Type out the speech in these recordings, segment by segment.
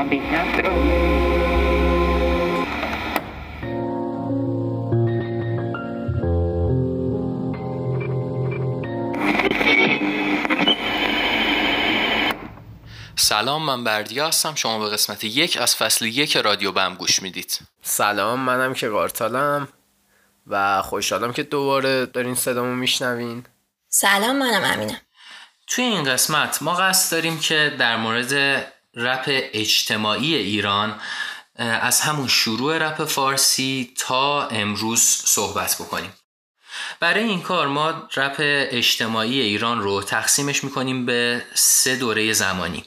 سلام من بردیا هستم. شما به قسمت یک از فصل یک رادیو بم گوش می‌دید. سلام منم که قارتالم و خوشحالم که دوباره دارین صدامو میشنوین. سلام منم امینم. توی این قسمت ما قصد داریم که در مورد رپ اجتماعی ایران از همون شروع رپ فارسی تا امروز صحبت بکنیم. برای این کار ما رپ اجتماعی ایران رو تقسیمش می‌کنیم به سه دوره زمانی.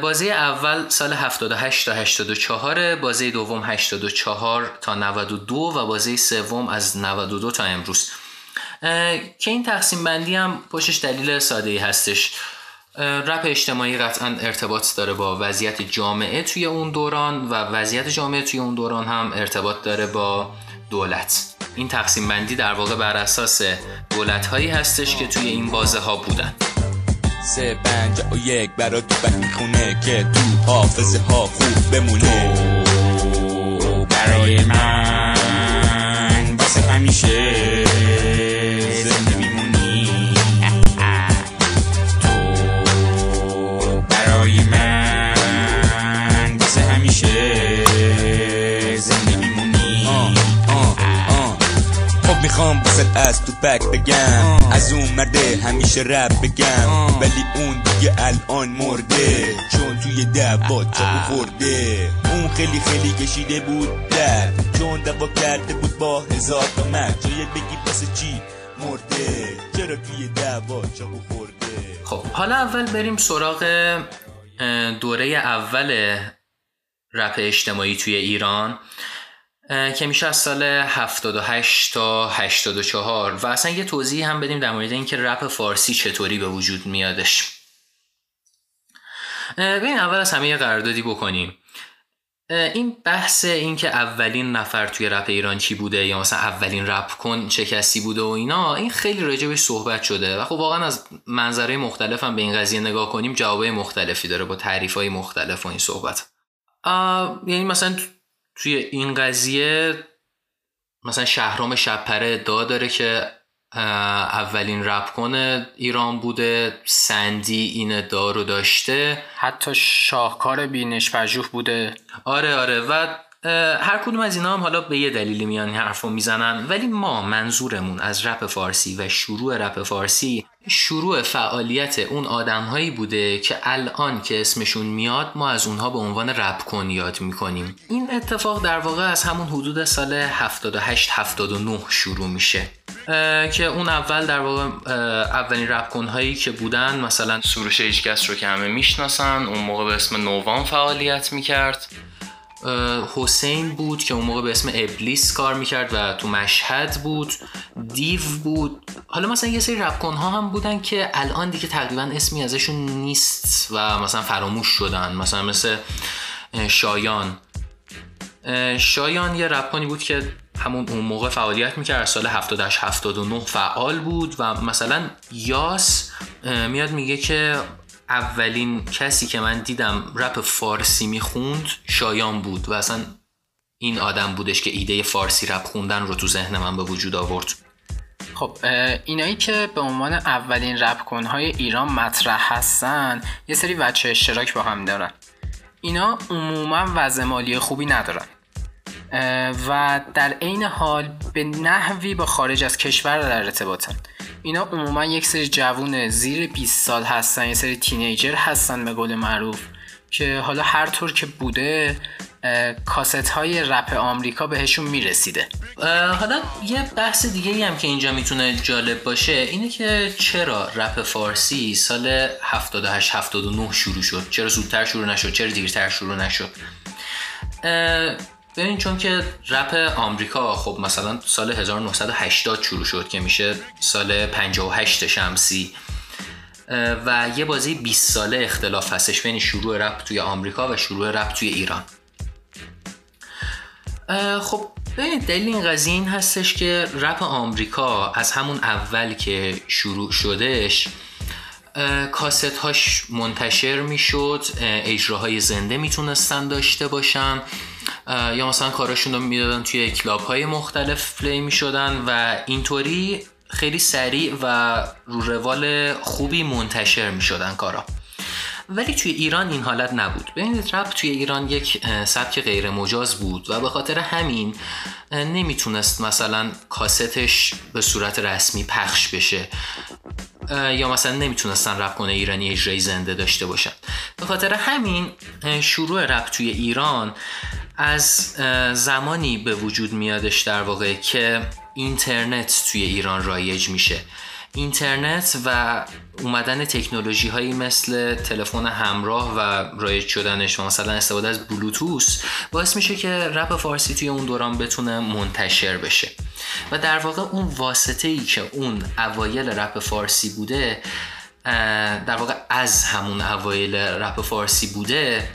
بازی اول سال 78 تا 84 بازی دوم 84 تا 92 و بازی سوم از 92 تا امروز. که این تقسیم بندی هم پشتش دلیل ساده ای هستش. رپ اجتماعی قطعا ارتباط داره با وضعیت جامعه توی اون دوران و وضعیت جامعه توی اون دوران هم ارتباط داره با دولت. این تقسیم بندی در واقع بر اساس دولت هایی هستش که توی این بازه ها بودن. سه پنج و یک برا تو خونه که تو حافظه ها خوب بمونه. برای من بس همیشه. می‌خوام بسد از تو بک بگم. از اون مرده همیشه رب بگم. ولی اون دیگه الان مرده. چون توی دعوا چاقو خورده. اون خیلی خیلی کشیده بود در. چون دعوا کرده بود با هزار تا من جای بگی بس چی مرده؟ چرا توی دعوا چاقو خورده؟ خب حالا اول بریم سراغ دوره اول رپ اجتماعی توی ایران. که میشه از سال 78 تا 84 و اصلا یه توضیح هم بدیم در مورد اینکه رپ فارسی چطوری به وجود میادش. ببین اول از همه یه قراردادی بکنیم. این بحث اینکه اولین نفر توی رپ ایران کی بوده یا مثلا اولین رپ کن چه کسی بوده و اینا این خیلی راجبش صحبت شده. و خب واقعا از منظره مختلف هم به این قضیه نگاه کنیم جوابای مختلفی داره با تعریف های مختلف و این صحبت. یعنی مثلا توی این قضیه مثلا شهرام شبپره ادعا داره که اولین رپ ایران بوده سندی این ادعا رو داشته. حتی شاهکار بینش پژوه بوده. آره آره. و هر کدوم از اینا هم حالا به یه دلیلی میان این حرف می‌زنن ولی ما منظورمون از رپ فارسی و شروع رپ فارسی شروع فعالیت اون آدمهایی بوده که الان که اسمشون میاد ما از اونها به عنوان رپ کن یاد می‌کنیم. این اتفاق در واقع از همون حدود سال 78 79 شروع میشه. که اون اول در واقع اولین رپ هایی که بودن مثلا سروش هیچکس رو که همه می‌شناسن اون موقع به اسم نووان فعالیت می‌کرد. حسین بود که اون موقع به اسم ابلیس کار می‌کرد و تو مشهد بود دیو بود. حالا مثلا یه سری رپکن ها هم بودن که الان دیگه تقریبا اسمی ازشون نیست و مثلا فراموش شدن. مثلا مثل شایان. شایان یه رپکانی بود که همون اون موقع فعالیت می‌کرد سال 78 79 فعال بود و مثلا یاس میاد میگه که اولین کسی که من دیدم رپ فارسی می‌خوند شایان بود و اصلا این آدم بودش که ایده فارسی رپ خوندن رو تو ذهن من به وجود آورد. خب اینایی که به عنوان اولین رپ کنهای ایران مطرح هستن یه سری وچه اشتراک با هم دارن. اینا عموما وضع مالی خوبی ندارن. و در عین حال به نحوی با خارج از کشور در ارتباطن. اینا عموما یک سری جوون زیر 20 سال هستن یه سری تینیجر هستن به قول معروف که حالا هر طور که بوده کاست های رپ آمریکا بهشون می‌رسیده. حالا یه بحث دیگه هم که اینجا می‌تونه جالب باشه اینه که چرا رپ فارسی سال 78 79 شروع شد؟ چرا زودتر شروع نشد؟ چرا دیرتر شروع نشد؟ ببین چون که رپ آمریکا خب مثلا سال 1980 شروع شد که میشه سال 58 شمسی و یه بازی 20 ساله اختلاف هستش بین شروع رپ توی آمریکا و شروع رپ توی ایران. خب ببینید دلیل این قضیه این هستش که رپ آمریکا از همون اول که شروع شدش کاست هاش منتشر می‌شد اجراهای زنده می‌تونستن داشته باشن. یا مثلا کاراشون رو می‌دادن توی کلاب های مختلف play می‌شدن و اینطوری خیلی سریع و رو روال خوبی منتشر می‌شدن کارا. ولی توی ایران این حالت نبود. ببینید رپ توی ایران یک سبک غیر مجاز بود و به خاطر همین نمی‌تونست مثلا کاستش به صورت رسمی پخش بشه. یا مثلا نمی‌تونستن رپ کنای ایرانی اجرای زنده داشته باشن. به خاطر همین شروع رپ توی ایران از زمانی به وجود میادش در واقع که اینترنت توی ایران رایج میشه. اینترنت و اومدن تکنولوژی هایی مثل تلفن همراه و رایج شدنش و مثلا استفاده از بلوتوس باعث میشه که رپ فارسی توی اون دوران بتونه منتشر بشه. و در واقع اون واسطه ای که اون اوایل رپ فارسی بوده در واقع از همون اوایل رپ فارسی بوده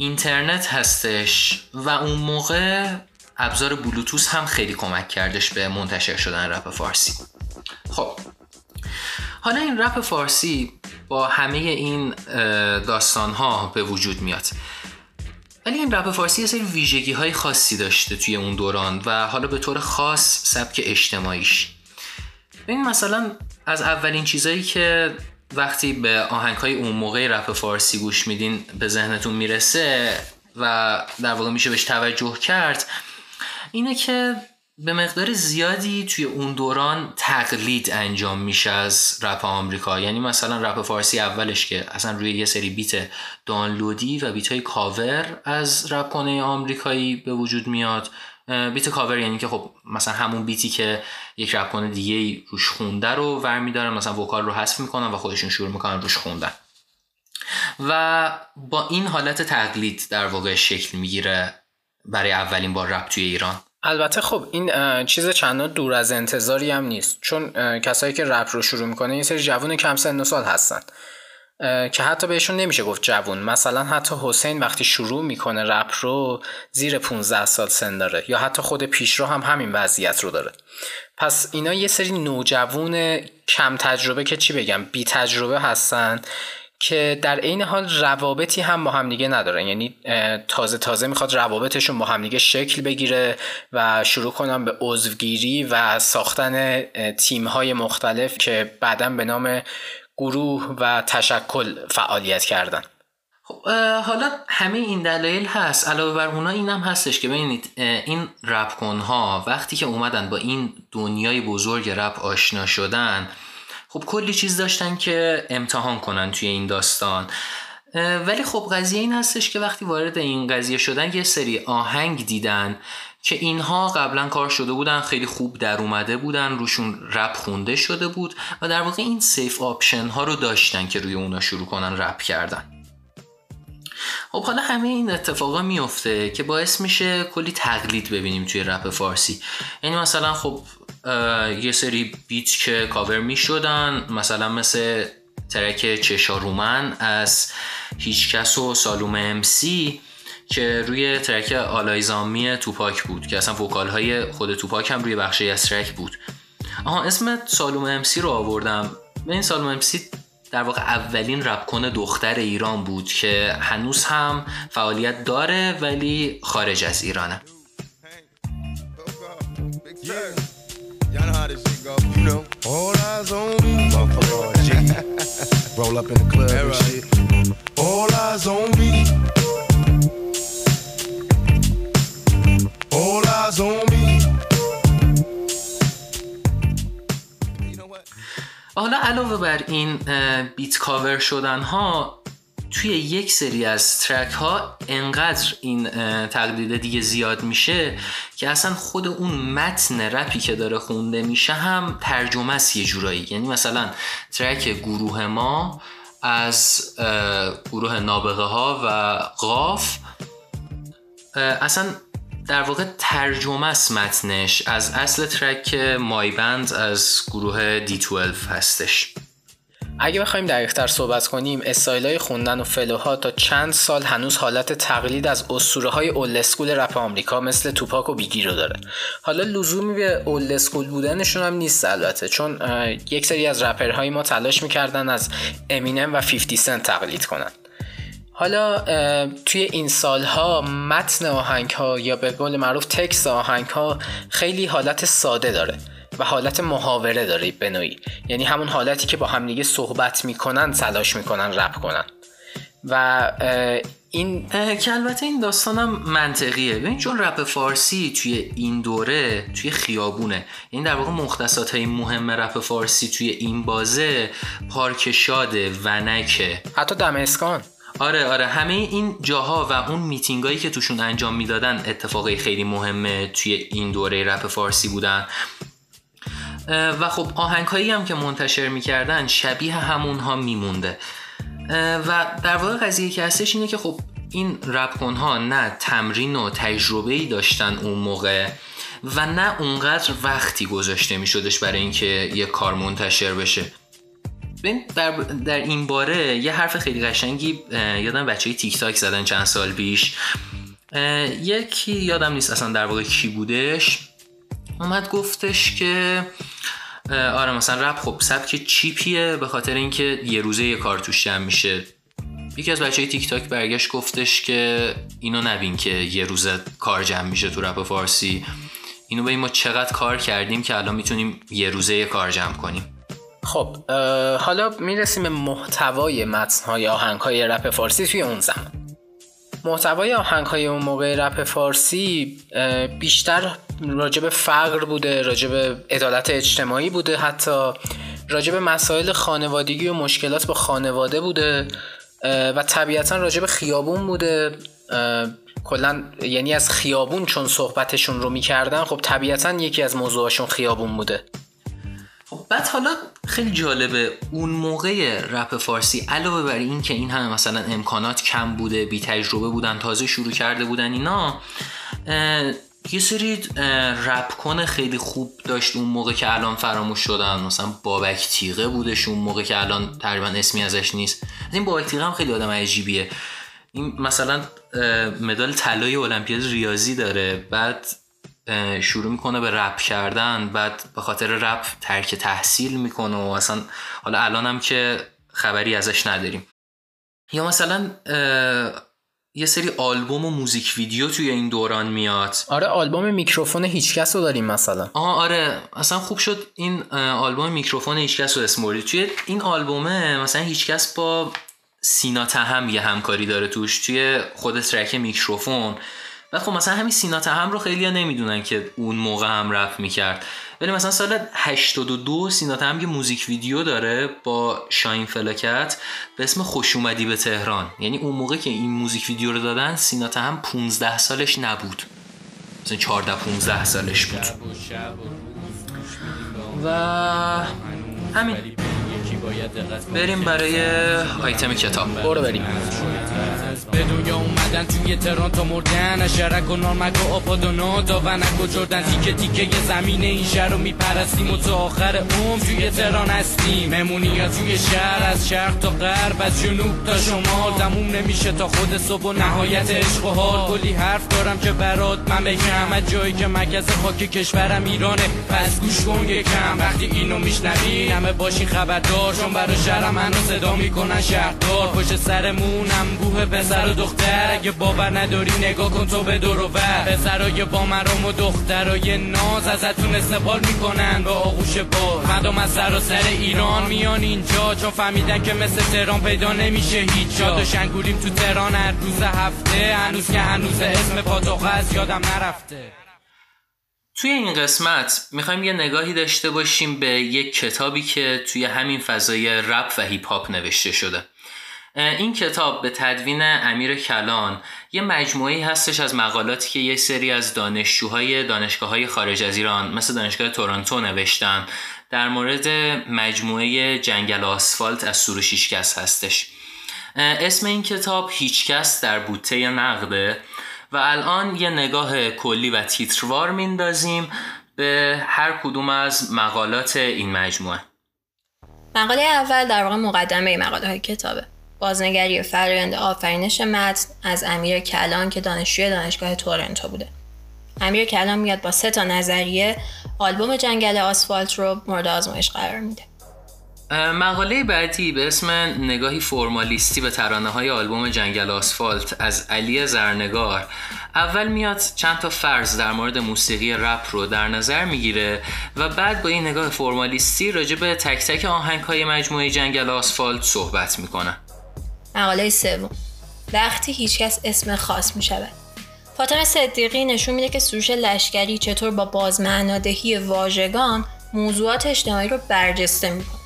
اینترنت هستش و اون موقع ابزار بلوتوس هم خیلی کمک کردش به منتشر شدن رپ فارسی. خب حالا این رپ فارسی با همه این داستان ها به وجود میاد. ولی این رپ فارسی یه سری ویژگی های خاصی داشته توی اون دوران و حالا به طور خاص سبک اجتماعیش. این مثلا از اولین چیزایی که وقتی به آهنگ های اون موقع رپ فارسی گوش میدین به ذهنتون می‌رسه و در واقع میشه بهش توجه کرد اینه که به مقدار زیادی توی اون دوران تقلید انجام میشه از رپ آمریکا. یعنی مثلا رپ فارسی اولش که اصلا روی یه سری بیت دانلودی و بیت های کاور از رپ کنه آمریکایی به وجود میاد. beat cover یعنی که خب مثلا همون beat ی که یک رپ کن دیگه روش خونده رو ور میدارن مثلا vocal رو حذف می‌کنن و خودشون شروع می‌کنن روش خوندن. و با این حالت تقلید در واقع شکل می‌گیره برای اولین بار رپ توی ایران. البته خب این چیز چندان دور از انتظاری هم نیست. چون کسایی که رپ رو شروع می‌کنن این سری جوون کم سن و سال هستن. که حتی بهشون نمیشه گفت جوون. مثلا حتی حسین وقتی شروع می‌کنه رپ رو زیر 15 سال سن داره یا حتی خود پیشرو هم همین وضعیت رو داره. پس اینا یه سری نوجوون کم تجربه که چی بگم بی تجربه هستن که در عین حال روابطی هم با همدیگه ندارن. یعنی تازه تازه می‌خواد روابطشون با همدیگه شکل بگیره و شروع کنن به عضوگیری و ساختن تیم های مختلف که بعدا به نام گروه و تشکل فعالیت کردن. خب حالا همه این دلایل هست. علاوه بر اونا این هم هستش که ببینید این رپ ها وقتی که اومدن با این دنیای بزرگ رپ آشنا شدن خب کلی چیز داشتن که امتحان کنن توی این داستان. ولی خب قضیه این هستش که وقتی وارد این قضیه شدن یه سری آهنگ دیدن که اینها قبلا کار شده بودن خیلی خوب در اومده بودن روشون رپ خونده شده بود و در واقع این safe option ها رو داشتن که روی اونا شروع کنن رپ کردن. خب حالا همه این اتفاقا میفته که باعث میشه کلی تقلید ببینیم توی رپ فارسی. یعنی مثلا خب یه سری beat که کاور می‌شدن مثلا مثل track چشارومن از هیچکس و سالومه MC که روی track All Eyez on Me توپاک بود که اصلا vocal های خود توپاک هم روی بخشی از track بود. آها اسم سالوم امسی رو آوردم. این سالوم امسی در واقع اولین رپکن دختر ایران بود که هنوز هم فعالیت داره ولی خارج از ایرانه. حالا علاوه بر این بیت کاور شدن ها توی یک سری از ترک ها انقدر این تقلید دیگه زیاد میشه که اصلا خود اون متن رپی که داره خونده میشه هم ترجمه است یه جورایی. یعنی مثلا ترک گروه ما از گروه نابغه ها و قاف اصلا در واقع ترجمه است متنش. از اصل ترک My Band از گروه D12 هستش. اگه بخوایم دقیقتر صحبت کنیم استایل های خوندن و flow ها تا چند سال هنوز حالت تقلید از اسطوره های old school رپ آمریکا مثل توپاک و بیگی رو داره. حالا لزومی به old school بودنشون هم نیست البته چون یک سری از رپرهای ما تلاش می‌کردن از امینم و 50 سنت تقلید کنن. حالا توی این سالها متن آهنگ ها یا به قول معروف text آهنگ ها خیلی حالت ساده داره و حالت محاوره داره به نوعی. یعنی همون حالتی که با همدیگه صحبت می‌کنن تلاش می‌کنن رپ کنن. و این که البته این داستانم منطقیه. ببین چون رپ فارسی توی این دوره توی خیابونه. یعنی در واقع مختصات های مهم رپ فارسی توی این بازه پارک شاده ونکه. حتی دمسکان. آره آره. همه این جاها و اون میتینگایی که توشون انجام می‌دادن اتفاقی خیلی مهمه توی این دوره رپ فارسی بودن. و خب آهنگ هایی هم که منتشر می‌کردن شبیه همون ها میمونده و در واقع قضیه که هستش اینه که خب این رپ ها نه تمرین و تجربه ای داشتن اون موقع و نه اونقدر وقتی گذاشته می شدش برای اینکه یه کار منتشر بشه. در, در این باره یه حرف خیلی قشنگی یادم بچه تیک تاک زدن چند سال پیش. یکی یادم نیست اصلا در واقع کی بودش اومد گفتش که آره مثلا رپ خب سبک چیپیه به خاطر اینکه یه روزه یه کار توش جمع میشه. یکی از بچه تیک تاک برگشت گفتش که اینو نبین که یه روزه کار جمع میشه تو رپ فارسی. اینو به ما چقدر کار کردیم که الان می‌تونیم یه روزه یه کار جمع کنیم. خب حالا می‌رسیم به محتوای متنهای آهنگهای رپ فارسی توی اون زمان. محتوای آهنگ های اون موقع رپ فارسی بیشتر راجب فقر بوده راجب عدالت اجتماعی بوده حتی راجب مسائل خانوادگی و مشکلات با خانواده بوده و طبیعتا راجب خیابون بوده. کلا یعنی از خیابون چون صحبتشون رو می‌کردن خب طبیعتا یکی از موضوعاشون خیابون بوده. بعد حالا خیلی جالبه اون موقع رپ فارسی علاوه بر این که این همه مثلا امکانات کم بوده بی تجربه بودن تازه شروع کرده بودن اینا یه سری رپ کنه خیلی خوب داشت اون موقع که الان فراموش شدن. مثلا بابک تیغه بودش اون موقع که الان تقریبا اسمی ازش نیست. این بابک تیغه هم خیلی آدم عجیبیه. این مثلا مدال طلای المپیاد ریاضی داره. بعد شروع می‌کنه به رپ کردن بعد به خاطر رپ ترک تحصیل می‌کنه و اصلا حالا الان هم که خبری ازش نداریم. یا مثلا یه سری آلبوم و موزیک ویدیو توی این دوران میاد. آره آلبوم میکروفون هیچکس رو داریم مثلا. آه آره. اصلا خوب شد این آلبوم میکروفون هیچکس رو اسم توی این آلبومه مثلا هیچکس با سینا تهم یه همکاری داره توش. توی خود track میکروفون. بعد خب مثلا همین سینا هم رو خیلی ها نمی‌دونن که اون موقع هم رپ می‌کرد. ولی مثلا سال 82 سینا هم یه موزیک ویدیو داره با شاهین فلاکت به اسم خوش اومدی به تهران. یعنی اون موقع که این موزیک ویدیو رو دادن سینا هم 15 سالش نبود. مثلا 14 15 سالش بود. و همین. بریم برای آیتم کتاب. برو بریم. به دنیا اومدن توی تهران تا مردن شرک و نارمک و آباد و نادا و جردن تیکه تیکه یه زمین این شهر رو میپرستیم و تا آخر عمر توی تهران هستیم. ممونی یا توی شهر از شرق تا غرب از جنوب تا شمال. تموم نمیشه تا خود صبح و نهایت عشق و حال. کلی حرف دارم که برات من بگم. از جایی که مرکز خاک کشورم ایرانه. پس گوش کن یکم. وقتی اینو میشنوی همه باشی خبردار. چون برای شهرم منو صدا می‌کنن شهردار. پشت سرمونم بوه پسر و دختر اگه باور نداری نگاه کن تو به دور و بر پسرای با مرام و دخترای ناز ازتون استقبال می‌کنن. با آغوش باز مردم از سر ایران میان اینجا. چون فهمیدن که مثل تهران پیدا نمیشه هیچ جا. داشتن تو تهران هر روز هفته. هنوز که هنوز اسم پاتوخه از یادم نرفته. توی این قسمت می‌خوایم یه نگاهی داشته باشیم به یک کتابی که توی همین فضای رپ و هیپ هاپ نوشته شده. این کتاب به تدوین امیر کلان یه مجموعه هستش از مقالاتی که یه سری از دانشجوهای دانشگاه های خارج از ایران مثل دانشگاه تورنتو نوشتن. در مورد مجموعه جنگل آسفالت از سروش هیچکس هستش. اسم این کتاب هیچکس در بوته نقده و الان یه نگاه کلی و تیتروار میندازیم به هر کدوم از مقالات این مجموعه. مقاله اول در واقع مقدمه مقاله های کتابه. بازنگری فرایند آفرینش متن از امیر کلان که دانشجوی دانشگاه تورنتو بوده. امیر کلان میاد با سه تا نظریه آلبوم جنگل آسفالت رو مورد آزمایش قرار میده. مقاله بعدی به اسم نگاهی فرمالیستی به ترانه های آلبوم جنگل آسفالت از علی زرنگار. اول میاد چند تا فرض در مورد موسیقی رپ رو در نظر می‌گیره و بعد با این نگاه فرمالیستی راجع به تک تک آهنگ های مجموعه جنگل آسفالت صحبت می‌کنه. مقاله سوم. وقتی هیچکس اسم خاص می‌شود. فاطمه صدیقی نشون میده که سروش لشکری چطور با بازمعنادهی واژگان موضوعات اجتماعی رو برجسته می‌کنه.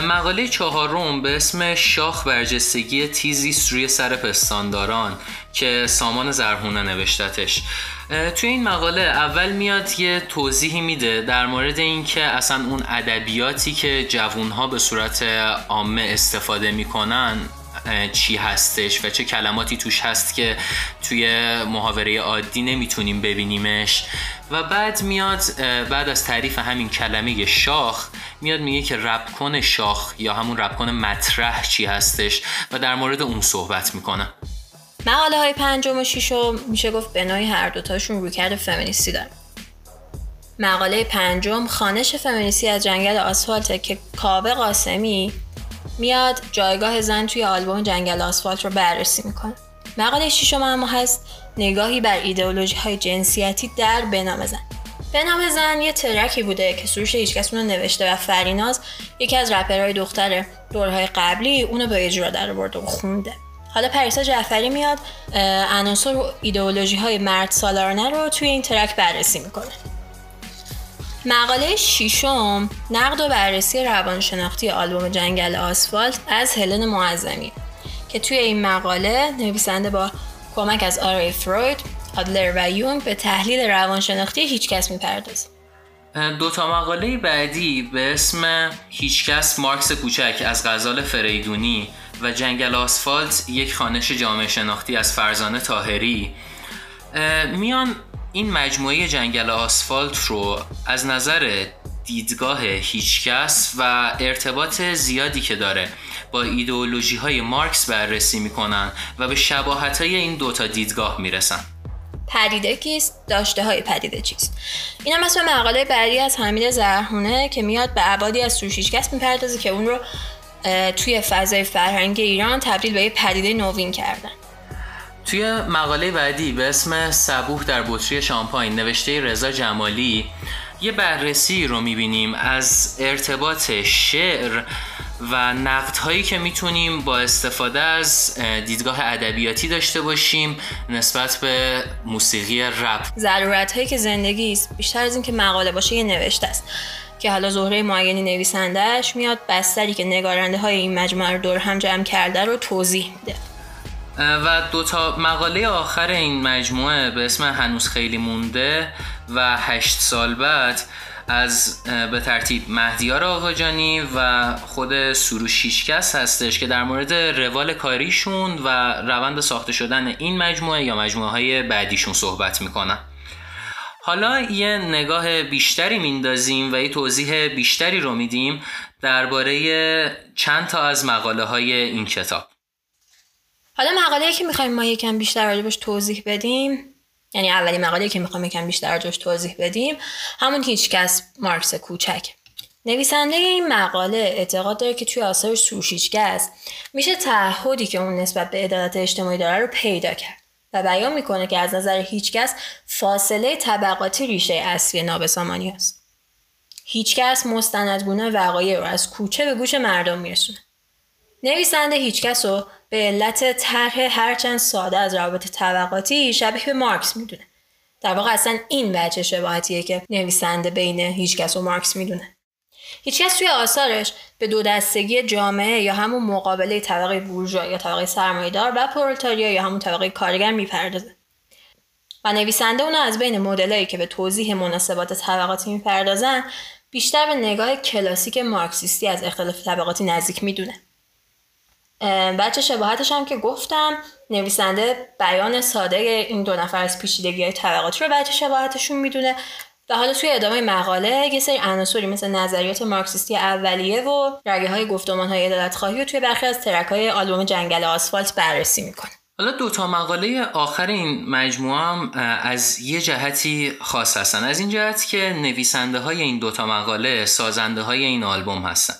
مقاله چهارم به اسم شاخ برجستگی تیزی روی سر پستانداران که سامان زرهونه نوشتتش. توی این مقاله اول میاد یه توضیحی میده در مورد اینکه اصلا اون ادبیاتی که جوونها به صورت عامه استفاده می‌کنن چی هستش و چه کلماتی توش هست که توی محاوره عادی نمی‌تونیم ببینیمش. و بعد میاد بعد از تعریف همین کلمه شاخ میاد میگه که ربکن شاخ یا همون ربکن مطرح چی هستش و در مورد اون صحبت می‌کنه. مقاله های پنجم و شیشم میشه گفت بنای هر دوتاشون رویکرد فمینیستی داره مقاله پنجم خانش فمینیستی از جنگل آسفالت که کاوه قاسمی میاد جایگاه زن توی آلبوم جنگل آسفالت رو بررسی می‌کنه. مقاله ششم اما هست نگاهی بر ایدئولوژی های جنسیتی در بنام زن. بنام زن یه ترکی بوده که سروش هیچکس اونو نوشته و فریناز یکی از رپرهای دختر دورهای قبلی اونو به اجرا در برده و خونده. حالا پریسا جعفری میاد عناصر و ایدئولوژی های مرد سالارانه رو توی این ترک بررسی می‌کنه. مقاله ششم نقد و بررسی روانشناختی آلبوم جنگل آسفالت از هلن معظمی که توی این مقاله نویسنده با کمک از آرای فروید، آدلر و یونگ به تحلیل روانشناختی هیچکس می‌پردازه. دو تا مقاله بعدی به اسم هیچکس مارکس کوچک از غزال فریدونی و جنگل آسفالت یک خانش جامعه شناختی از فرزانه تاهری میان این مجموعه جنگل آسفالت رو از نظر دیدگاه هیچکس و ارتباط زیادی که داره با ایدئولوژی های مارکس بررسی می‌کنن و به شباهت های این دوتا دیدگاه می‌رسن. پدیده کیست؟ داشته های پدیده چیست؟ این هم مثل مقاله بعدی از حمید زرهونه که میاد به عبادی از سوش هیچکس می‌پردازه که اون رو توی فضای فرهنگ ایران تبدیل به یه پدیده نوین کردن. توی مقاله بعدی به اسم صبوح در بطری شامپاین نوشته رضا جمالی یه بررسی رو می‌بینیم از ارتباط شعر و نقد هایی که می‌تونیم با استفاده از دیدگاه ادبیاتی داشته باشیم نسبت به موسیقی رپ. ضرورت هایی که زندگی است بیشتر از اینکه مقاله باشه یه نوشته است که حالا زهره معینی نویسندهش میاد بستری که نگارنده های این مجموعه رو دور هم جمع کرده رو توضیح میده. و دو تا مقاله آخر این مجموعه به اسم هنوز خیلی مونده و هشت سال بعد از به ترتیب مهدیار آقاجانی و خود سروش شیشکس هستش که در مورد روال کاریشون و روند ساخته شدن این مجموعه یا مجموعه های بعدیشون صحبت می‌کنن حالا یه نگاه بیشتری میندازیم و یه توضیح بیشتری رو میدیم درباره چند تا از مقاله های این کتاب. حالا مقاله که می‌خوایم ما یکم بیشتر راجبش توضیح بدیم یعنی اولی مقاله که می‌خوایم یکم بیشتر راجبش توضیح بدیم همون هیچکس مارکس کوچک نویسنده این مقاله اعتقاد داره که توی آثار سوشیچکس میشه تعهدی که اون نسبت به عدالت اجتماعی داره رو پیدا کرد و بیان می‌کنه که از نظر هیچکس فاصله طبقاتی ریشه اصلی نابسامانی است. هیچکس مستندگونه وقایع رو از کوچه به گوش مردم میرسونه. نویسنده هیچکس رو به علت طرح هرچند ساده از روابط طبقاتی شبیه به مارکس می‌دونه. در واقع اصلا این وجه شباهتیه که نویسنده بین هیچکس و مارکس می‌دونه. هیچکس توی آثارش به دو دستگی جامعه یا همون مقابله طبقه بورژوا یا طبقه سرمایه‌دار و پرولتاریا یا همون طبقه کارگر می‌پردازه. و نویسنده اونو از بین مدلایی که به توضیح مناسبات طبقاتی می‌پردازن بیشتر به نگاه کلاسیک مارکسیستی از اختلاف طبقاتی نزدیک می‌دونه. بچه شباهتش هم که گفتم نویسنده بیان ساده این دو نفر از پیچیدگی های طبقاتی رو بچه شباهتشون می‌دونه. و حالا توی ادامه مقاله یه سری عناصری مثل نظریات مارکسیستی اولیه و رگه های گفتمان های عدالت خواهی رو توی برخی از ترک های آلبوم جنگل آسفالت بررسی می‌کنه. حالا دو تا مقاله آخر این مجموعه هم از یه جهتی خاص هستن. از این جهت که نویسنده های این دوتا مقاله سازنده های این آلبوم هستن.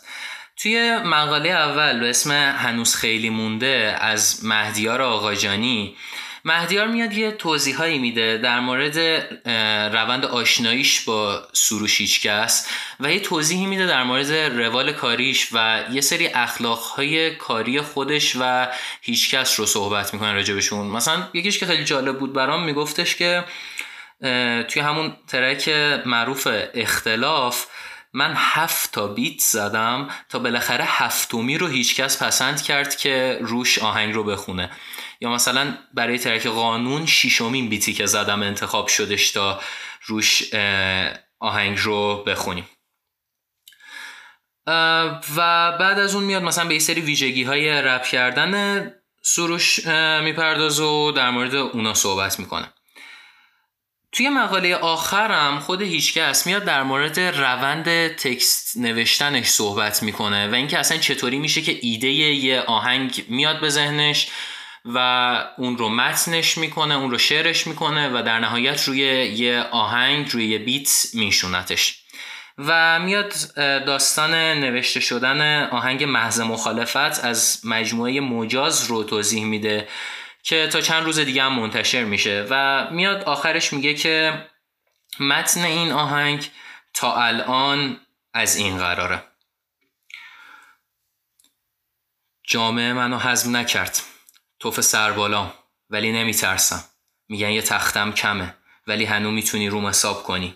توی مقاله اول به اسم هنوز خیلی مونده از مهدیار آقاجانی مهدیار میاد یه توضیحایی میده در مورد روند آشناییش با سروش هیچکس و یه توضیحی میده در مورد روال کاریش و یه سری اخلاقهای کاری خودش و هیچکس رو صحبت می‌کنه راجبشون مثلا یکیش که خیلی جالب بود برام میگفتش که توی همون ترک معروف اختلاف من هفت تا بیت زدم تا بالاخره هفتمی رو هیچکس پسند کرد که روش آهنگ رو بخونه. یا مثلا برای ترک قانون شیشمین بیتی که زدم انتخاب شدش تا روش آهنگ رو بخونیم. و بعد از اون میاد مثلا به یه سری ویژگی های رپ کردن سروش میپرداز و در مورد اونا صحبت می‌کنه. توی مقاله آخرم خود هیچکس میاد در مورد روند تکست نوشتنش صحبت می‌کنه و اینکه اصلا چطوری میشه که ایده یه آهنگ میاد به ذهنش و اون رو متنش می‌کنه اون رو شعرش می‌کنه و در نهایت روی یه آهنگ روی یه بیت میشونتش و میاد داستان نوشته شدن آهنگ محض مخالفت از مجموعه مجاز رو توضیح میده. که تا چند روز دیگه هم منتشر میشه و میاد آخرش میگه که متن این آهنگ تا الان از این قراره. جامعه منو حزم نکرد. توف سربالا ولی نمیترسم. میگن یه تختم کمه ولی هنو می‌تونی روم حساب کنی.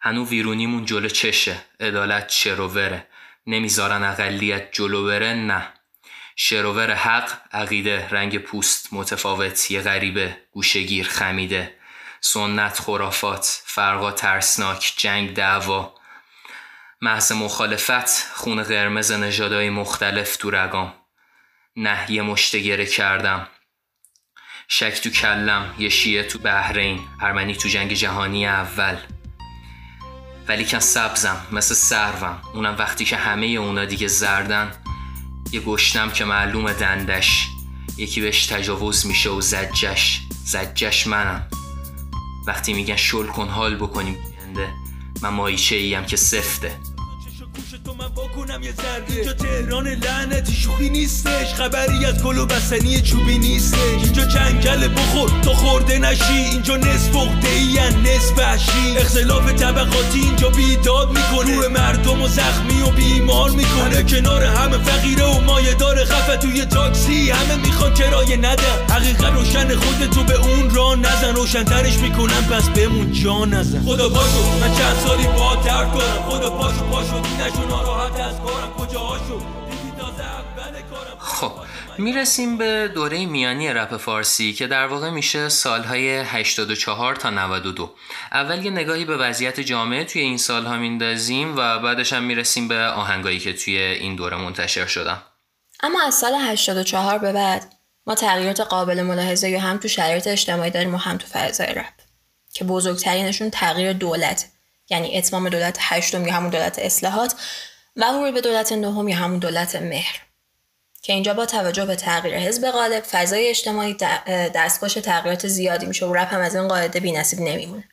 هنو ویرونیمون جلو چشه عدالت شروره نمی‌ذارن اقلیت جلو بره نه. شروور حق عقیده رنگ پوست متفاوت یه غریبه گوشگیر خمیده سنت خرافات فرقا ترسناک جنگ دعوا محض مخالفت خون قرمز نژادهای مختلف تو رگام نه یه مشتگره کردم شک تو کلم یه شیعه تو بحرین ارمنی تو جنگ جهانی اول. ولی کن سبزم مثل سروم اونم وقتی که همه اونا دیگه زردن یه گشنم که معلوم دندش یکی بهش تجاوز میشه و زجش. زجش منم. وقتی میگن شل کن حال بکنیم من مایچه ایم که سفته. من بکنم یه ذره. اینجا تهران لعنتی شوخی نیستش. خبری از گل و بسنی چوبی نیستش. اینجا جنگل بخور تو خورده نشی. اینجا نصف اخته ای نصف وحشی. اختلاف طبقاتی اینجا بیداد می‌کنه. روح مردم و زخمی و بیمار می‌کنه. کنار همه فقیره و مایه داره خفه توی تاکسی. همه می‌خوان کرایه ندن. حقیقت روشن خود تو به اون را نزن. روشنترش می‌کنم پس بمون جا نزن. خدا پاشو من چند سالی با ترک کنم خدا پاشو پاشو خب می‌رسیم به دوره میانی رپ فارسی که در واقع میشه سالهای 84 تا 92 اول یه نگاهی به وضعیت جامعه توی این سالها میندازیم و بعدش هم می‌رسیم به آهنگایی که توی این دوره منتشر شدن. اما از سال 84 به بعد ما تغییرات قابل ملاحظه یا هم تو شرایط اجتماعی داریم و هم تو فضای رپ که بزرگترینشون تغییر دولت. یعنی اتمام دولت هشتم یا همون دولت اصلاحات و ورود به دولت نهم یا همون دولت مهر. که اینجا با توجه به تغییر حزب غالب فضای اجتماعی دستخوش تغییرات زیادی میشه و رپ هم از این قاعده بینصیب نمیمونه.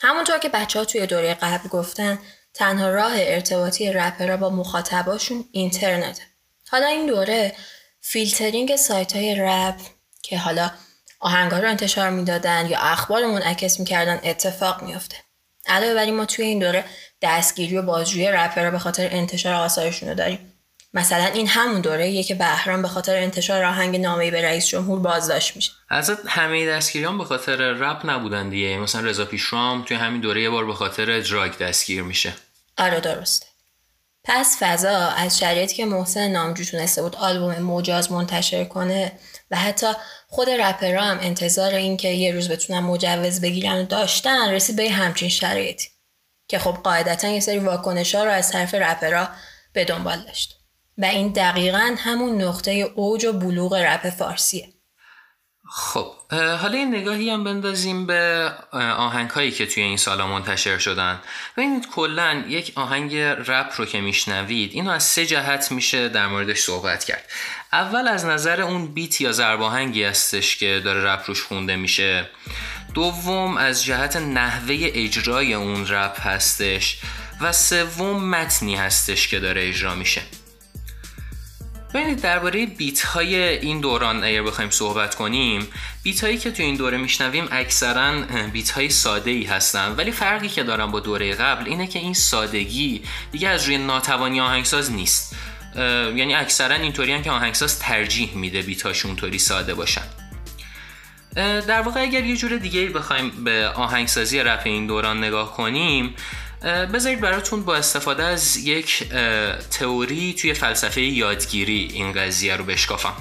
همونطور که بچه ها توی دوره قبل گفتن تنها راه ارتباطی رپرها با مخاطباشون اینترنت حالا این دوره فیلترینگ سایت های رپ که حالا آهنگا رو انتشار می‌دادن یا اخبار منعکس می‌کردن اتفاق میافته. علاوه بر این ما توی این دوره دستگیری و بازجویی رپرها به خاطر انتشار آثارشون رو داریم. مثلا این همون دوره یه که بهرام به خاطر انتشار آهنگ نامه به رئیس جمهور بازداشت میشه. از همه دستگیریا به خاطر رپ نبودن دیگه. مثلا رضا پیشرو ام توی همین دوره یه بار به خاطر drug دستگیر میشه. آره درسته. پس فضا از شرایطی که محسن نامجو تونسته بود آلبوم مجاز منتشر کنه و حتی خود رپرها هم انتظار این که یه روز بتونن مجوز بگیرن و داشتن رسید به همچین شرایطی. که خب قاعدتا یه سری واکنش ها رو از طرف رپرها به دنبال داشت. و این دقیقا همون نقطه اوج و بلوغ رپ فارسیه. خب حالا یه نگاهی هم بندازیم به آهنگ هایی که توی این سالا منتشر شدن. ببینید کلا یک آهنگ رپ رو که میشنوید اینو از سه جهت میشه در موردش صحبت کرد. اول از نظر اون بیت یا زرباهنگی هستش که داره رپ روش خونده میشه. دوم از جهت نحوه اجرای اون رپ هستش و سوم متنی هستش که داره اجرا میشه. ببینید درباره بیت های این دوران اگر بخوایم صحبت کنیم بیت هایی که تو این دوره میشنویم اکثرا بیت های ساده ای هستن. ولی فرقی که دارن با دوره قبل اینه که این سادگی دیگه از روی ناتوانی آهنگساز نیست. یعنی اکثرا اینطوری که آهنگساز ترجیح میده بیتاش اونطوری ساده باشن. در واقع اگر یه جور دیگه بخوایم به آهنگسازی رپ این دوران نگاه کنیم بذارید براتون با استفاده از یک تئوری توی فلسفه یادگیری این قضیه رو بشکافم.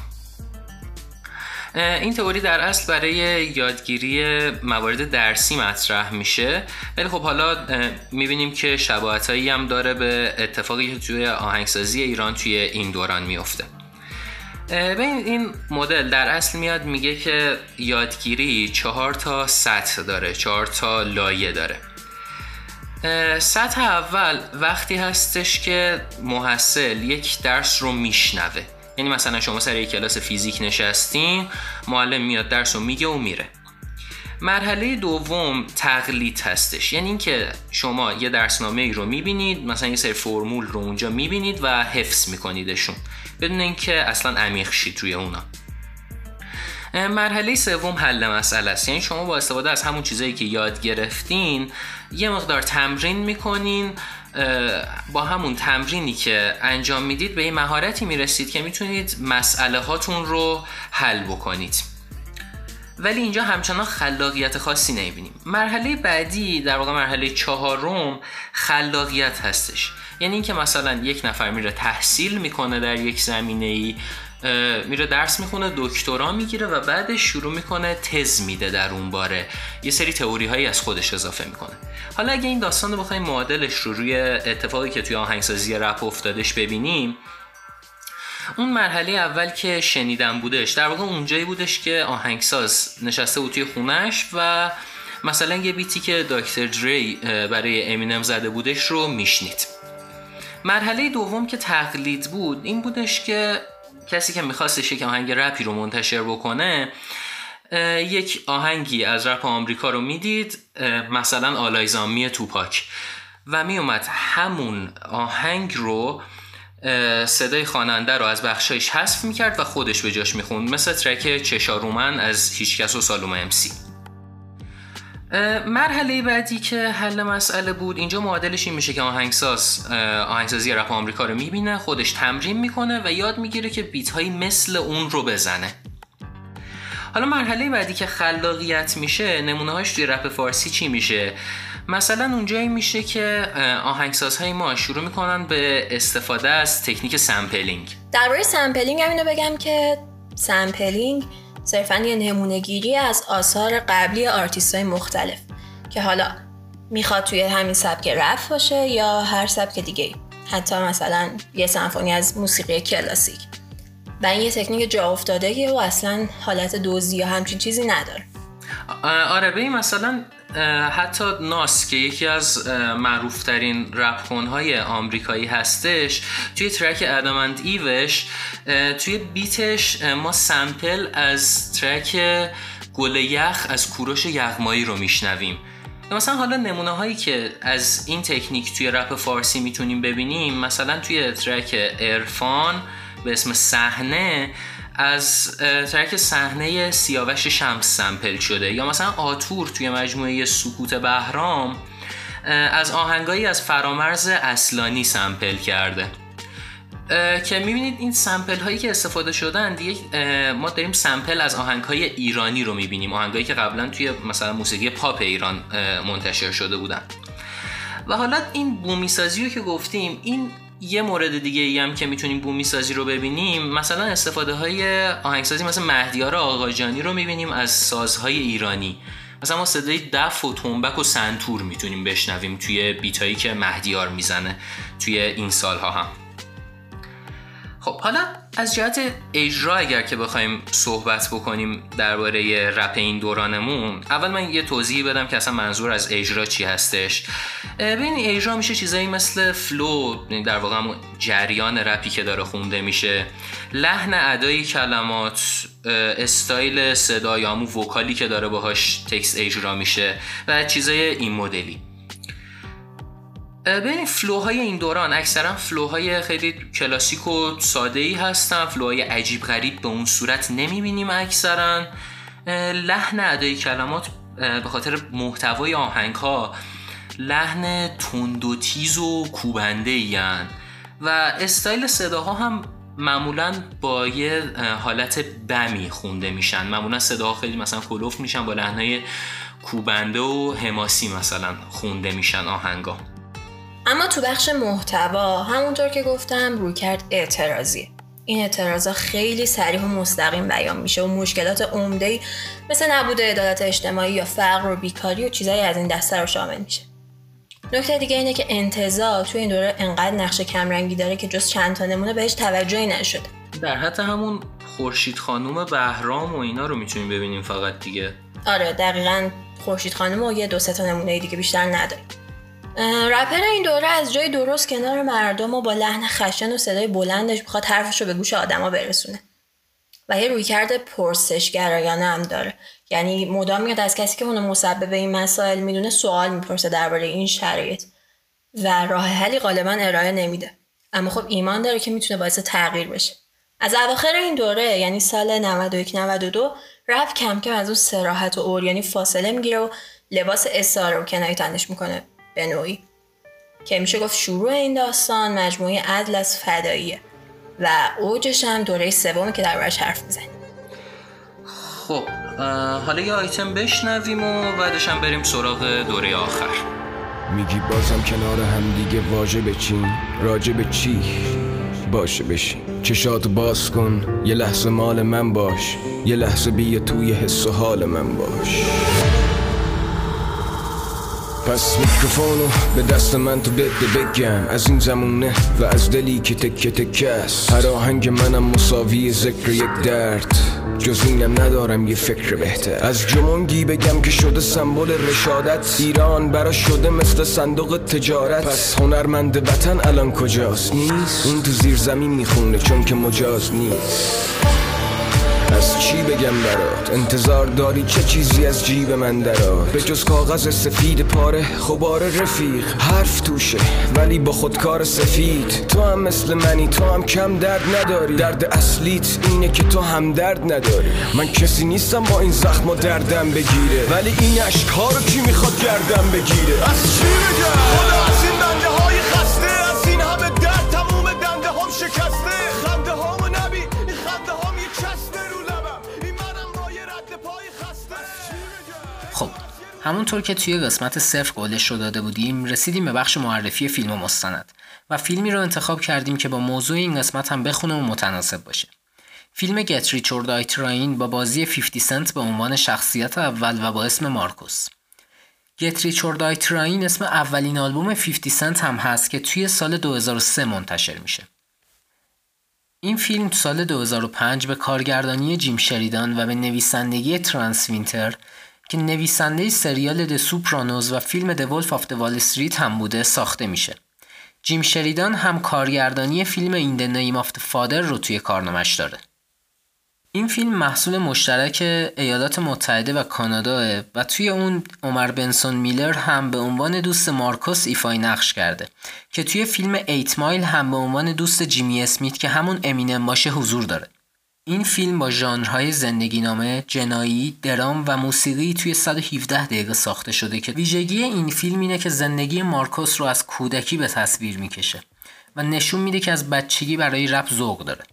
این تئوری در اصل برای یادگیری موارد درسی مطرح میشه. ولی خب حالا می‌بینیم که شباهتایی هم داره به اتفاقی که توی آهنگسازی ایران توی این دوران میفته ببین این مدل در اصل میاد میگه که یادگیری چهار تا سطح داره چهار تا لایه داره. سطح اول وقتی هستش که محصل یک درس رو میشنوه. یعنی مثلا شما سر یک کلاس فیزیک نشستین معلم میاد درس رو میگه و میره. مرحله دوم تقلید هستش. یعنی اینکه شما یه درسنامه ای رو می‌بینید مثلا یه سری فرمول رو اونجا می‌بینید و حفظ میکنیدشون. بدون اینکه اصلا عمیق شید توی اونا. مرحله سوم حل مسئله است. یعنی شما با استفاده از همون چیزایی که یاد گرفتین یه مقدار تمرین می‌کنین با همون تمرینی که انجام می‌دید به این مهارتی می‌رسید که می‌تونید مسئله هاتون رو حل بکنید. ولی اینجا همچنان خلاقیت خاصی نمی‌بینیم. مرحله بعدی در واقع مرحله چهارم خلاقیت هستش. یعنی اینکه مثلا یک نفر میره تحصیل می‌کنه در یک زمینه ای میره درس می‌خونه دکترا می‌گیره و بعدش شروع می‌کنه تز میده در اون باره. یه سری تئوری هایی از خودش اضافه می‌کنه. حالا اگه این داستان رو بخوایم معادلش رو روی اتفاقی که توی آهنگسازی رپ افتادش ببینیم اون مرحله اول که شنیدن بودش در واقع اونجایی بودش که آهنگساز نشسته بود توی خونش و مثلا یه بیتی که دکتر دری برای امینم زده بودش رو میشنید. مرحله دوم که تقلید بود این بودش که کسی که میخواستش یک آهنگ رپی رو منتشر بکنه یک آهنگی از رپ آمریکا رو می‌دید مثلا آلایزامی توپاک و میومد همون آهنگ رو صدای خواننده رو از بخشایش حذف می‌کرد و خودش به جاش می‌خوند مثل ترک چشارومن از هیچکس و سالوم امسی مرحله بعدی که حل مسئله بود اینجا معادلش این میشه که آهنگساز آهنگسازی رپ آمریکا رو می‌بینه خودش تمرین می‌کنه و یاد می‌گیره که بیت های مثل اون رو بزنه. حالا مرحله بعدی که خلاقیت میشه نمونه هاش توی رپ فارسی چی میشه؟ مثلا اونجایی میشه که آهنگسازهای ما شروع می‌کنن به استفاده از تکنیک sampling. درباره sampling هم اینو بگم که sampling صرفا یه نمونهگیری از آثار قبلی آرتیست های مختلف که حالا می‌خواد توی همین سبک رپ باشه یا هر سبک دیگه حتی مثلا یه سمفونی از موسیقی کلاسیک. و این یه تکنیک جا افتاده و اصلا حالت دوزی یا همچین چیزی نداره. آره ببین مثلا حتی ناس که یکی از معروفترین های آمریکایی هستش توی ترک ادامند ایوش توی بیتش ما سمپل از ترک گل یخ از کوروش یغمایی رو میشنویم. مثلا حالا نمونه هایی که از این تکنیک توی رپ فارسی می‌تونیم ببینیم مثلا توی ترک ارفان به اسم صحنه از ترک صحنه سیاوش شمس سمپل شده. یا مثلا آتور توی مجموعه سکوت بهرام از آهنگایی از فرامرز اصلانی سمپل کرده. که می‌بینید این سمپل هایی که استفاده شدن دیگه ما داریم سمپل از آهنگ های ایرانی رو می‌بینیم. آهنگایی که قبلا توی مثلا موسیقی پاپ ایران منتشر شده بودن. و حالا این بومی سازی رو که گفتیم این یه مورد دیگه ای هم که می‌تونیم بومی سازی رو ببینیم مثلا استفاده های آهنگسازی مثل مهدیار آقاجانی رو می‌بینیم از سازهای ایرانی. مثلا ما صدای دف و تنبک و سنتور می‌تونیم بشنویم توی بیتایی که مهدیار می‌زنه توی این سالها هم. خب حالا از جهت اجرا اگر که بخوایم صحبت بکنیم درباره رپ این دورانمون اول من یه توضیحی بدم که اصلا منظور از اجرا چی هستش. ببین اجرا میشه چیزایی مثل flow یعنی در واقع جریان رپی که داره خونده میشه. لحن ادای کلمات استایل صدا یا همون vocal ی که داره باهاش تکس اجرا میشه و چیزای این مدلی. ببین flow های این دوران. اکثرا flow های خیلی کلاسیک و ساده ای هستن. flow های عجیب غریب به اون صورت نمی‌بینیم اکثرا. لحن ادای کلمات به خاطر محتوای آهنگ ها لحن تند و تیز و کوبنده این و استایل صداها هم معمولا با یه حالت بمی خونده میشن. معمولا صداها خیلی مثلا کلوف میشن با لحنهای کوبنده و حماسی مثلا خونده میشن آهنگا. اما تو بخش محتوا همونطور که گفتم روی کرد اعتراضی این اعتراضا خیلی سریح و مستقیم بیان میشه و مشکلات عمده مثل نبود عدالت اجتماعی یا فقر و بیکاری و چیزایی از این دسته رو شامل میشه. نکته دیگه اینه که انتظار تو این دوره انقدر نقش کمرنگی داره که جز چند تا نمونه بهش توجهی نشده. در حتی همون خورشید خانوم بهرام و اینا رو می‌تونیم ببینیم فقط دیگه. آره دقیقا خورشید خانوم و یه دو سه تا نمونه دیگه بیشتر نداریم. رپر این دوره از جای درست کنار مردم و با لحن خشن و صدای بلندش بخواد حرفش رو به گوش آدما برسونه. و یه رویکرد پرسشگرایانه هم داره. یعنی مدام میاد از کسی که اونو مسبب این مسائل می‌دونه سوال می‌پرسه درباره این شرایط. و راه حلی غالبا ارائه نمیده. اما خب ایمان داره که می‌تونه باعث تغییر بشه. از اواخر این دوره یعنی سال 91 92 رپ کم کم از اون سراحت و اوریانی فاصله می‌گیره و لباس استعاره و کنایه تنش می‌کنه. به نوعی. که میشه گفت شروع این داستان مجموعه عدل از فداییه. و اوجش هم دوره سومی که دربارش حرف می‌زنیم. خب حالا یه آیتم بشنویم و بعدش هم بریم سراغ دوره آخر. میگی بازم کنار هم دیگه واژه بچین؟ راجع به چی؟ باشه بشین. چشات باز کن. یه لحظه مال من باش. یه لحظه بیا توی حس و حال من باش. پس میکروفونو به دست من تو بده بگم از این زمونه و از دلی که تکه تکه است هر آهنگ منم مساوی ذکر یک درد جز اینم ندارم یه فکر بهتر از جمونگی بگم که شده سمبل رشادت ایران برا شده مثل صندوق تجارت پس هنرمند وطن الان کجاست نیست اون تو زیر زمین می‌خونه چون که مجاز نیست از چی بگم برات؟ انتظار داری چه چیزی از جیب من درات به جز کاغذ سفید پاره خبار رفیق حرف توشه ولی با خودکار سفید. تو هم مثل منی تو هم کم درد نداری. درد اصلیت اینه که تو هم درد نداری. من کسی نیستم با این زخم و دردم بگیره. ولی این اشکها رو کی می‌خواد گردم بگیره؟ از چی بگم همونطور که توی قسمت صفر قولش رو داده بودیم رسیدیم به بخش معرفی فیلم و مستند و فیلمی رو انتخاب کردیم که با موضوع این قسمت هم بخونه و متناسب باشه. فیلم Get Rich or Die Tryin' با بازی 50 سنت به عنوان شخصیت اول و با اسم مارکوس. Get Rich or Die Tryin' اسم اولین آلبوم 50 سنت هم هست که توی سال 2003 منتشر میشه. این فیلم سال 2005 به کارگردانی جیم شریدان و به نویسندگی ترانس وینتر که نویسنده سریال The Sopranos و فیلم The Wolf of Wall Street هم بوده ساخته میشه. جیم شریدان هم کارگردانی فیلم In the Name of Father رو توی کارنامش داره. این فیلم محصول مشترک ایالات متحده و کانادا و توی اون عمر بنسون میلر هم به عنوان دوست مارکوس ایفای نقش کرده که توی فیلم 8 Mile هم به عنوان دوست جیمی اسمیت که همون امینم باشه حضور داره. این فیلم با ژانرهای زندگی نامه، جنایی، درام و موسیقی توی 117 دقیقه ساخته شده که ویژگی این فیلم اینه که زندگی مارکوس رو از کودکی به تصویر می‌کشه و نشون میده که از بچگی برای رپ ذوق داره.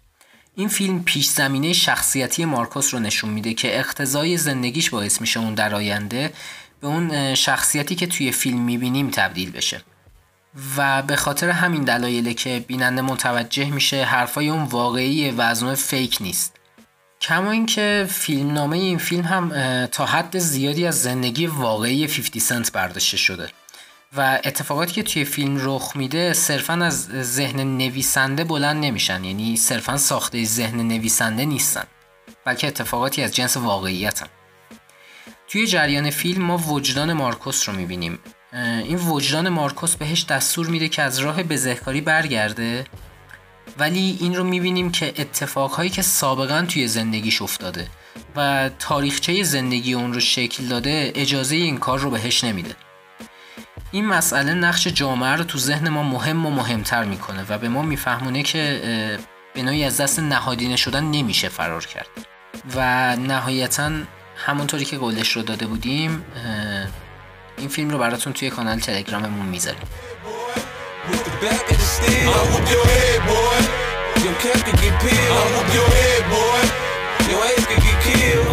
این فیلم پیش زمینه شخصیتی مارکوس رو نشون میده که اقتضای زندگیش باعث میشه اون در آینده به اون شخصیتی که توی فیلم می‌بینیم تبدیل بشه. و به خاطر همین دلایله که بیننده متوجه میشه حرفای اون واقعی و از نوع فیک نیست. کما اینکه فیلم نامه این فیلم هم تا حد زیادی از زندگی واقعی 50 سنت برداشته شده. و اتفاقاتی که توی فیلم رخ میده صرفا از ذهن نویسنده بلند نمیشن. یعنی صرفا ساخته ذهن نویسنده نیستن بلکه اتفاقاتی از جنس واقعیتن. توی جریان فیلم ما وجدان مارکوس رو می‌بینیم. این وجدان مارکوس بهش دستور میده که از راه بزهکاری برگرده. ولی این رو می‌بینیم که اتفاقهایی که سابقا توی زندگیش افتاده و تاریخچه زندگی اون رو شکل داده اجازه این کار رو بهش نمیده. این مسئله نقش جامعه رو تو ذهن ما مهم و مهمتر می‌کنه و به ما میفهمونه که بنایی از دست نهادینه شدن نمیشه فرار کرد. و نهایتا همونطوری که قولش رو داده بودیم این فیلم رو براتون توی کانال تلگراممون میذاریم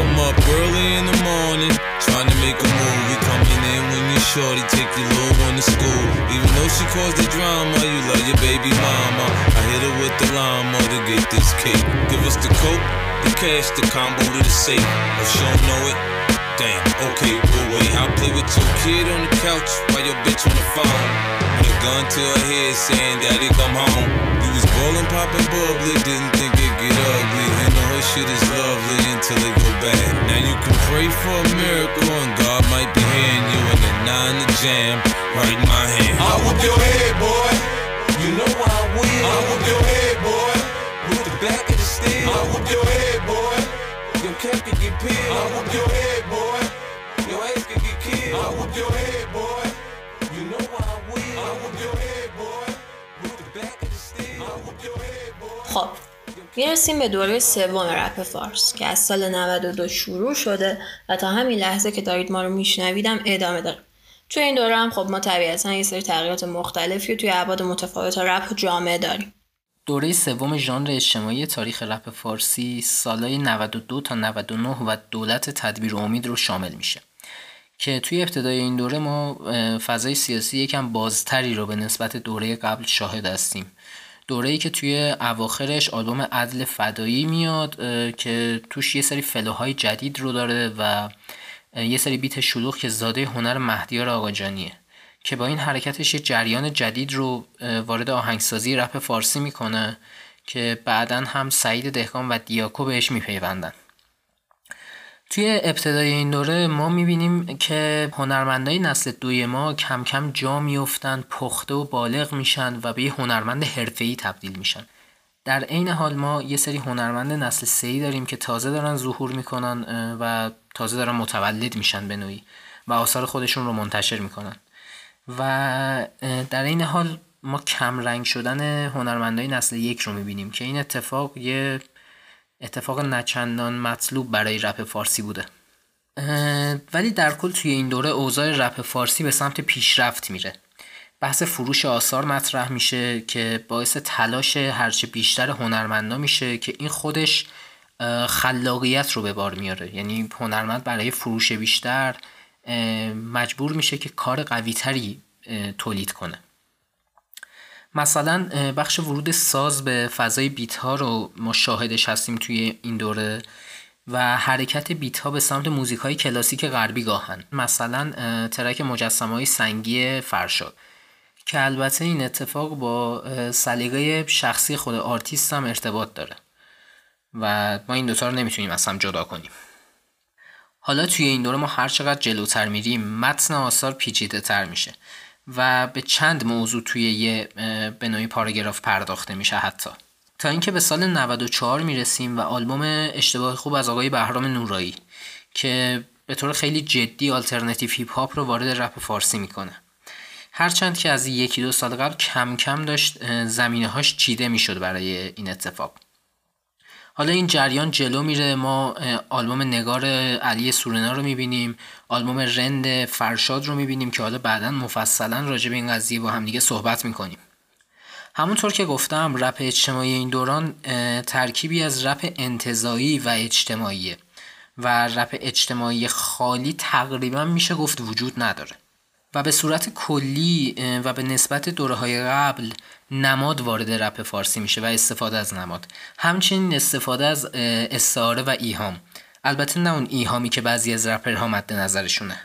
I'm up early in the morning, trying to make a move. You coming in when you shorty, take your little one to school. Even though she caused the drama, you love your baby mama. I hit her with the llama to get this cake. Give us the coke, the cash, the combo to the safe. If she don't know it, damn, okay, we'll wait. I'll play with your kid on the couch while your bitch on the phone. With a gun to her head saying, Daddy, come home. You was ballin', poppin' bubbly, didn't think it'd get ugly. And the whole shit is lovely until it go bad. Now you can pray for a miracle and God might be hearing you in the nine to jam right in my hand. I'll whoop your head, boy. You know I will. I'll whoop your head, boy. With the back of the steel. I'll whoop your head, boy. Cap can get peeled. I'll whoop your head, boy. Your ass can get killed. I'll whoop your head, boy. You know I will. I'll whoop your head, boy. With the back of the steel. I'll whoop your head, boy. خب می‌رسیم به دوره سوم رپ فارس که از سال 92 شروع شده و تا همین لحظه که دارید ما رو میشنویدم ادامه داره تو این دوره هم خب ما طبیعتا یه سری تغییرات مختلفی توی ابعاد متفاوت رپ و جامعه داریم دوره سوم ژانر اجتماعی تاریخ رپ فارسی سالهای 92 تا 99 و دولت تدبیر و امید رو شامل میشه. که توی ابتدای این دوره ما فضای سیاسی یکم بازتری رو به نسبت دوره قبل شاهد هستیم. دوره ای که توی اواخرش آلبوم عدل فدایی میاد که توش یه سری فلوهای جدید رو داره و یه سری بیت شلوغ که زاده هنر مهدیار آقاجانیه. که با این حرکتش یه جریان جدید رو وارد آهنگسازی رپ فارسی می‌کنه که بعدا هم سعید دهقان و دیاکو بهش میپیوندن. توی ابتدای این دوره ما می‌بینیم که هنرمندای نسل دوی ما کم کم جا میفتن پخته و بالغ میشن و به یه هنرمند حرفه‌ای تبدیل میشن. در عین حال ما یه سری هنرمند نسل سه‌ای داریم که تازه دارن ظهور می‌کنن و تازه دارن متولد میشن به نوعی و آثار خودشون رو منتشر می‌کنن. و در این حال ما کم رنگ شدن هنرمندای نسل یک رو می‌بینیم که این اتفاق یه اتفاق نچندان مطلوب برای رپ فارسی بوده. ولی در کل توی این دوره اوضاع رپ فارسی به سمت پیشرفت میره. بحث فروش آثار مطرح میشه که باعث تلاش هرچه بیشتر هنرمندا میشه که این خودش خلاقیت رو به بار میاره. یعنی هنرمند برای فروش بیشتر مجبور میشه که کار قویتری تولید کنه. مثلا بخش ورود ساز به فضای بیت ها رو ما شاهدش هستیم توی این دوره و حرکت بیت ها به سمت موزیک های کلاسیک غربی گاهن. مثلا track مجسمه های سنگی فرشاد که البته این اتفاق با سلیقه شخصی خود آرتیست هم ارتباط داره. و ما این دوتا رو نمی‌تونیم از هم جدا کنیم. حالا توی این دوره ما هر چقدر جلوتر میریم متن آثار پیچیده تر میشه و به چند موضوع توی یه به نوعی پاراگراف پرداخته میشه حتی. تا اینکه به سال 94 می‌رسیم و آلبوم اشتباه خوب از آقای بهرام نورایی که به طور خیلی جدی alternative hip hop رو وارد رپ فارسی می‌کنه. هرچند که از یکی دو سال قبل کم کم داشت زمینه هاش چیده می‌شد برای این اتفاق. حالا این جریان جلو میره. ما آلبوم نگار علی سورنا رو می‌بینیم. آلبوم رند فرشاد رو می‌بینیم که حالا بعدا مفصلا راجع به این قضیه با هم دیگه صحبت می‌کنیم. همونطور که گفتم رپ اجتماعی این دوران ترکیبی از رپ انتظایی و اجتماعیه و رپ اجتماعی خالی تقریبا میشه گفت وجود نداره. و به صورت کلی و به نسبت دوره های قبل نماد وارد رپ فارسی میشه و استفاده از نماد. همچنین استفاده از استعاره و ایهام. البته نه اون ایهامی که بعضی از رپرها مد نظرشونه.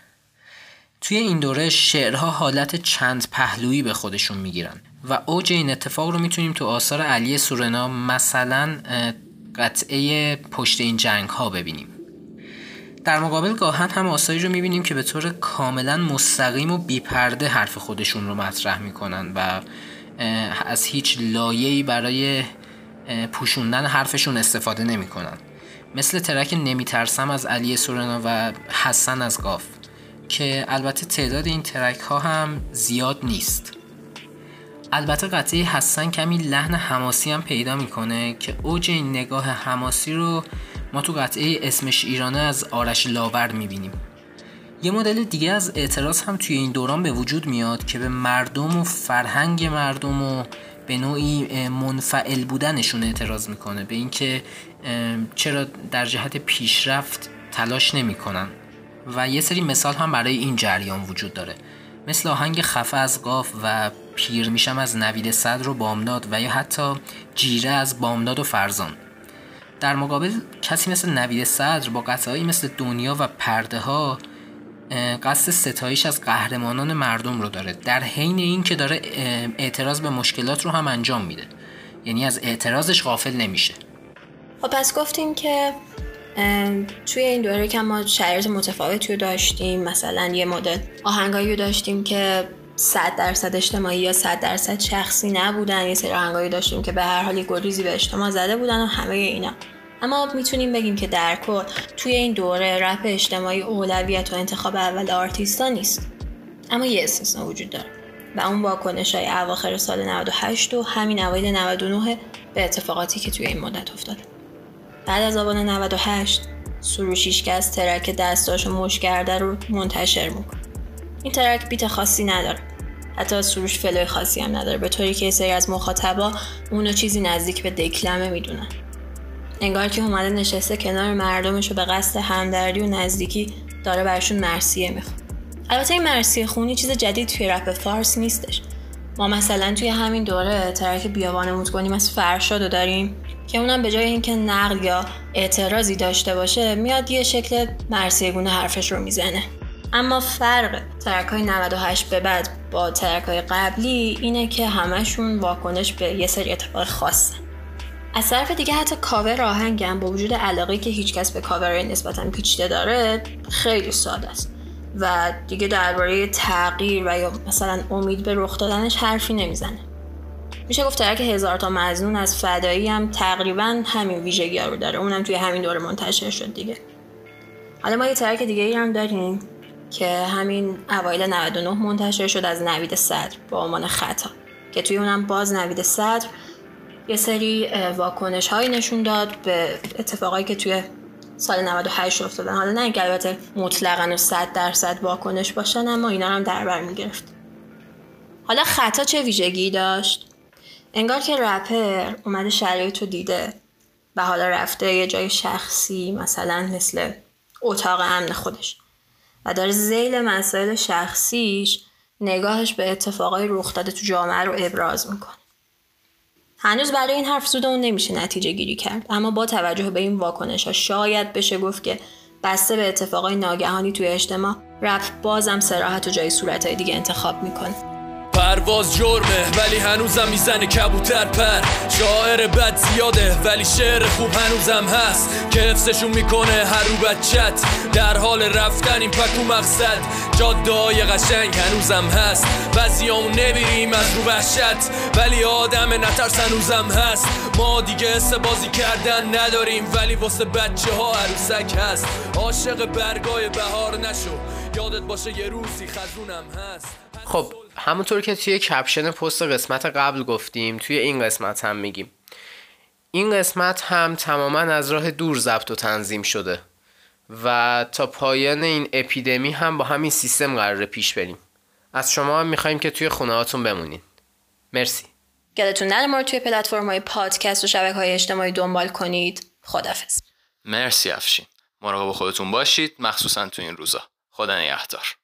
توی این دوره شعرها حالت چند پهلویی به خودشون می‌گیرن و اوج این اتفاق رو می‌تونیم تو آثار علی سورنا مثلا قطعه پشت این جنگ ها ببینیم. در مقابل گاهن هم آثاری رو می‌بینیم که به طور کاملا مستقیم و بیپرده حرف خودشون رو مطرح می‌کنن و از هیچ لایه‌ای برای پوشوندن حرفشون استفاده نمی‌کنن. مثل ترک نمیترسم از علی سورنا و حسن از گاف که البته تعداد این ترک ها هم زیاد نیست. البته قطعه حسن کمی لحن حماسی هم پیدا می‌کنه که اوج این نگاه حماسی رو ما تو قطعه اسمش ایرانه از آرش لاور می‌بینیم. یه مدل دیگه از اعتراض هم توی این دوران به وجود میاد که به مردم و فرهنگ مردم و به نوعی منفعل بودنشون اعتراض می‌کنه به اینکه چرا در جهت پیشرفت تلاش نمی‌کنن. و یه سری مثال هم برای این جریان وجود داره. مثل آهنگ خفه از قاف و پیر میشم از نوید صدر و بامداد و یا حتی جیره از بامداد و فرزان. در مقابل کسی مثل نوید صدر با قطعهایی مثل دنیا و پرده ها قصد ستایش از قهرمانان مردم رو داره. در حین این که داره اعتراض به مشکلات رو هم انجام میده. یعنی از اعتراضش غافل نمیشه. خب پس گفتیم که توی این دوره که ما شرایط متفاوتی رو داشتیم مثلا یه مدل آهنگایی رو داشتیم که صد درصد اجتماعی یا صد درصد شخصی نبودن. یه سری آهنگایی داشتیم که به هر حال گریزی به اجتماع زده بودن و همه اینا. اما می‌تونیم بگیم که در کل توی این دوره رپ اجتماعی اولویت و انتخاب اول آرتیستا نیست. اما یه استثنا وجود داره و اون واکنش های اواخر سال 98 و همین اوایل 99 به اتفاقاتی که توی این مدت افتاده. بعد از آبان 98 سروشیش که از ترک دستاشو مش کرده رو منتشر می‌کنه. این ترک بیت خاصی نداره. حتی سروش فلوی خاصی هم نداره. به طوری که سری از مخاطبا اونو چیزی نزدیک به دکلمه می‌دونن. انگار که اومده نشسته کنار مردمش و به قصد همدردی و نزدیکی داره براشون مرثیه می‌خونه البته این مرثیه خونی چیز جدید توی رپ فارس نیستش. ما مثلا توی همین دوره track بیابانمون کنیم از فرشاد رو داریم که اونم به جای اینکه نقد یا اعتراضی داشته باشه میاد یه شکل مرثیه گونه حرفش رو می‌زنه. اما فرق track های 98 به بعد با track های قبلی اینه که همشون واکنش به یه سری اتفاق خاصه. از طرف دیگه حتی کاور آهنگم با وجود علاقه که هیچکس به کاور نسبتا پیچیده داره خیلی ساده است. و دیگه درباره تغییر و یا مثلا امید به رخ دادنش حرفی نمی‌زنه. میشه گفت ترک هزار تا مزنون از فدایی هم تقریبا همین ویژگی رو داره. اونم توی همین دوره منتشر شد دیگه. حالا ما یه ترک دیگه ای هم داریم. که همین اوایل 99 منتشر شد از نوید صدر با عنوان خطا که توی اونم باز نوید صدر یه سری واکنش هایی نشون داد به اتفاقایی که توی سال 98 افتادن. حالا نه اینکه البته مطلقا و 100 درصد واکنش باشن اما اینا هم در بر می‌گرفت. حالا خطا چه ویژگی داشت؟ انگار که رپر اومده شرایط رو دیده و حالا رفته یه جای شخصی مثلا مثل اتاق امن خودش. و داره زیل مسائل شخصیش نگاهش به اتفاقای رخ داده تو جامعه رو ابراز می‌کنه. هنوز برای این حرف زود اون نمیشه نتیجه گیری کرد اما با توجه به این واکنش ها شاید بشه گفت که بسته به اتفاقای ناگهانی توی اجتماع رپ بازم سراحت و جای صورتهای دیگه انتخاب می‌کنه. پرواز جرمه ولی هنوزم می‌زنه کبوتر پر. شاعر بد زیاده ولی شعر خوب هنوزم هست. که حفظشون می‌کنه هر بچت. در حال رفتن این پکو مقصد. جاده های قشنگ هنوزم هست. بعضیامون نمیریم از رو وحشت. ولی آدم نترس هنوزم هست. ما دیگه حس بازی کردن نداریم. ولی واسه بچه ها عروسک هست. عاشق برگای بهار نشو. یادت باشه یه روزی خزونم هست. خب همونطور که توی کپشن پست قسمت قبل گفتیم توی این قسمت هم میگیم. این قسمت هم تماما از راه دور ضبط و تنظیم شده و تا پایان این اپیدمی هم با همین سیستم قراره پیش بریم. از شما هم می‌خوایم که توی خونه هاتون بمونین. مرسی. یادتون نره ما رو توی پلتفرم های پادکست و شبکه های اجتماعی دنبال کنید. خدافز مرسی افشین. مراقب خودتون باشید مخصوصا تو این روزا. خدا نگهدار.